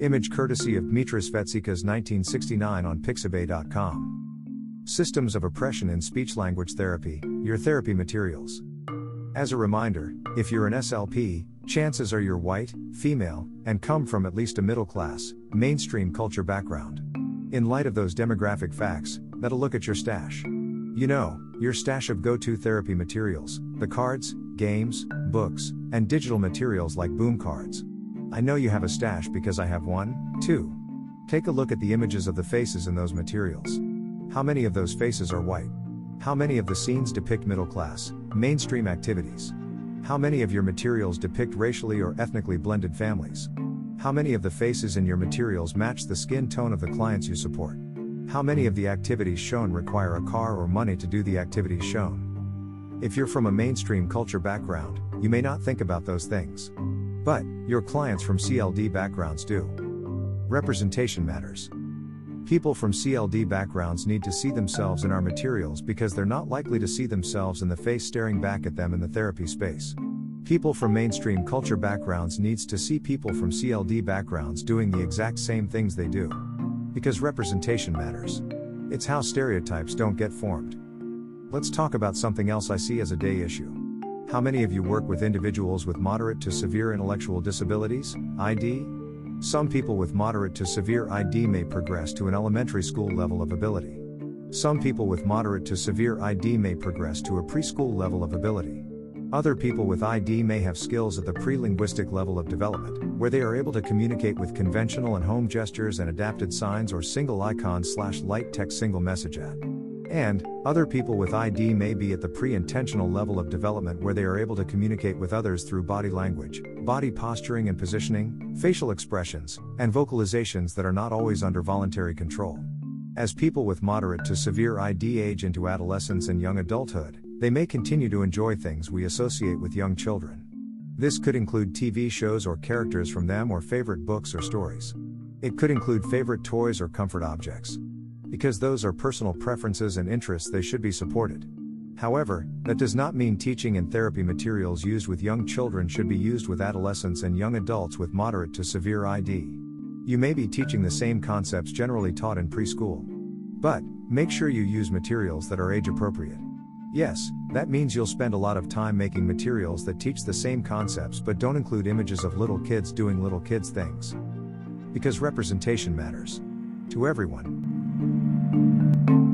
Image courtesy of Dimitris Vetsikas 1969 on Pixabay.com. Systems of Oppression in Speech Language Therapy, Your Therapy Materials. As a reminder, if you're an SLP, chances are you're white, female, and come from at least a middle class, mainstream culture background. In light of those demographic facts, that'll look at your stash. You know, your stash of go to therapy materials, the cards, games, books, and digital materials like boom cards. I know you have a stash because I have one, too. Take a look at the images of the faces in those materials. How many of those faces are white? How many of the scenes depict middle class, mainstream activities? How many of your materials depict racially or ethnically blended families? How many of the faces in your materials match the skin tone of the clients you support? How many of the activities shown require a car or money to do the activities shown? If you're from a mainstream culture background, you may not think about those things. But, your clients from CLD backgrounds do. Representation matters. People from CLD backgrounds need to see themselves in our materials because they're not likely to see themselves in the face staring back at them in the therapy space. People from mainstream culture backgrounds needs to see people from CLD backgrounds doing the exact same things they do. Because representation matters. It's how stereotypes don't get formed. Let's talk about something else I see as a day issue. How many of you work with individuals with moderate to severe intellectual disabilities, ID? Some people with moderate to severe ID may progress to an elementary school level of ability. Some people with moderate to severe ID may progress to a preschool level of ability. Other people with ID may have skills at the pre linguistic level of development, where they are able to communicate with conventional and home gestures and adapted signs or single icon slash light tech single message at. And, other people with ID may be at the pre intentional level of development where they are able to communicate with others through body language, body posturing and positioning, facial expressions, and vocalizations that are not always under voluntary control. As people with moderate to severe ID age into adolescence and young adulthood, they may continue to enjoy things we associate with young children. This could include TV shows or characters from them or favorite books or stories. It could include favorite toys or comfort objects. Because those are personal preferences and interests, they should be supported. However, that does not mean teaching and therapy materials used with young children should be used with adolescents and young adults with moderate to severe ID. You may be teaching the same concepts generally taught in preschool. But, make sure you use materials that are age appropriate. Yes, that means you'll spend a lot of time making materials that teach the same concepts but don't include images of little kids doing little kids things. Because representation matters. To everyone. Thank you.